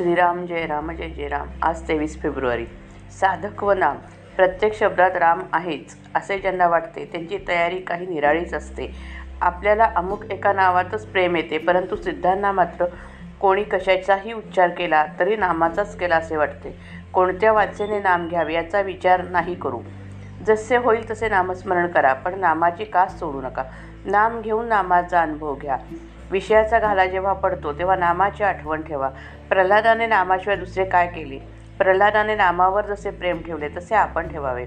श्रीराम जय राम जय जय राम आज तेवीस फेब्रुवारी. साधक व नाम. प्रत्येक शब्दात राम आहेच असे ज्यांना वाटते त्यांची तयारी काही निराळीच असते. आपल्याला अमुक एका नावातच प्रेम येते परंतु सिद्धांना मात्र कोणी कशाचाही उच्चार केला तरी नामाचाच केला असे वाटते. कोणत्या वाचेने नाम घ्यावे याचा विचार नाही करू. जसे होईल तसे नामस्मरण करा पण नामाची कास सोडू नका. नाम घेऊन नामाचा अनुभव घ्या. विषयाचा घाला जेव्हा पडतो तेव्हा नामाची आठवण ठेवा. प्रल्हादाने नामाशिवाय दुसरे काय केले? प्रल्हादाने नामावर जसे प्रेम ठेवले तसे आपण ठेवावे.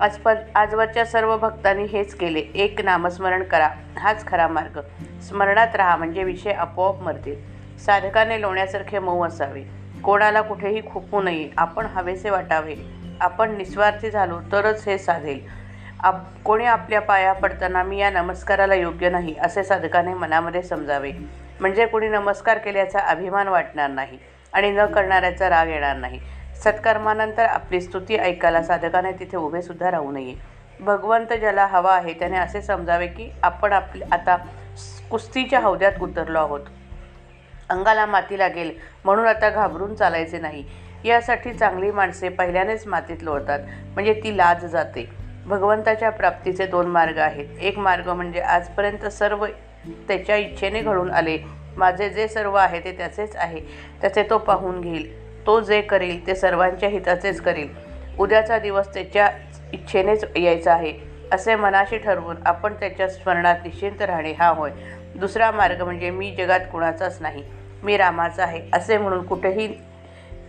आजप आजवरच्या सर्व भक्तांनी हेच केले. एक नामस्मरण करा. हाच खरा मार्ग. स्मरणात राहा म्हणजे विषय आपोआप मरतील. साधकाने लोण्यासारखे मऊ असावे. कोणाला कुठेही खुपू नये. आपण हवेसे वाटावे. आपण निस्वार्थी झालो तरच हे साधेल. आप कोणी आपल्या पाया पडताना मी या नमस्काराला योग्य नाही असे साधकाने मनामध्ये समजावे. म्हणजे कोणी नमस्कार केल्याचा अभिमान वाटणार नाही आणि न करणाऱ्याचा राग येणार नाही. सत्कर्मानंतर आपली स्तुती ऐकायला साधकाने तिथे उभेसुद्धा राहू नये. भगवंत ज्याला हवा आहे त्याने असे समजावे की आपण आपले आता कुस्तीच्या हौद्यात उतरलो आहोत. अंगाला माती लागेल म्हणून आता घाबरून चालायचे नाही. यासाठी चांगली माणसे पहिल्यानेच मातीत लोळतात म्हणजे ती लाज जाते. भगवंताच्या प्राप्तीचे दोन मार्ग आहेत. एक मार्ग म्हणजे आजपर्यंत सर्व त्याच्या इच्छेने घडून आले. माझे जे सर्व आहे ते त्याचेच आहे. त्याचे तो पाहून घेईल. तो जे करील ते सर्वांच्या हिताचेच करील. उद्याचा दिवस त्याच्या इच्छेनेच यायचा आहे. असे मनाशी ठरवून आपण त्याच्या स्मरणात निश्चिंत राहणे हा होय. दुसरा मार्ग म्हणजे मी जगात कुणाचाच नाही. मी रामाचा आहे. असे म्हणून कुठेही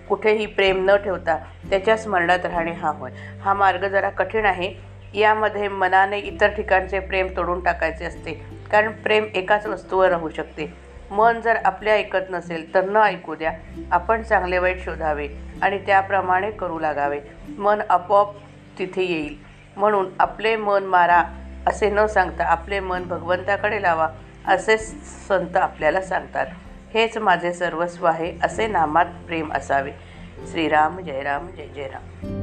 कुठेही प्रेम न ठेवता त्याच्या स्मरणात राहणे हा होय. हा मार्ग जरा कठीण आहे. यामध्ये मनाने इतर ठिकाणचे प्रेम तोडून टाकायचे असते. कारण प्रेम एकाच वस्तूवर राहू शकते. मन जर आपल्या ऐकत नसेल तर न ऐकू द्या. आपण चांगले वाईट शोधावे आणि त्याप्रमाणे करू लागावे. मन आपोआप तिथे येईल. म्हणून आपले मन मारा असे न सांगता आपले मन भगवंताकडे लावा असे संत आपल्याला सांगतात. हेच माझे सर्वस्व आहे असे नामात प्रेम असावे. श्रीराम जय राम जय जय राम.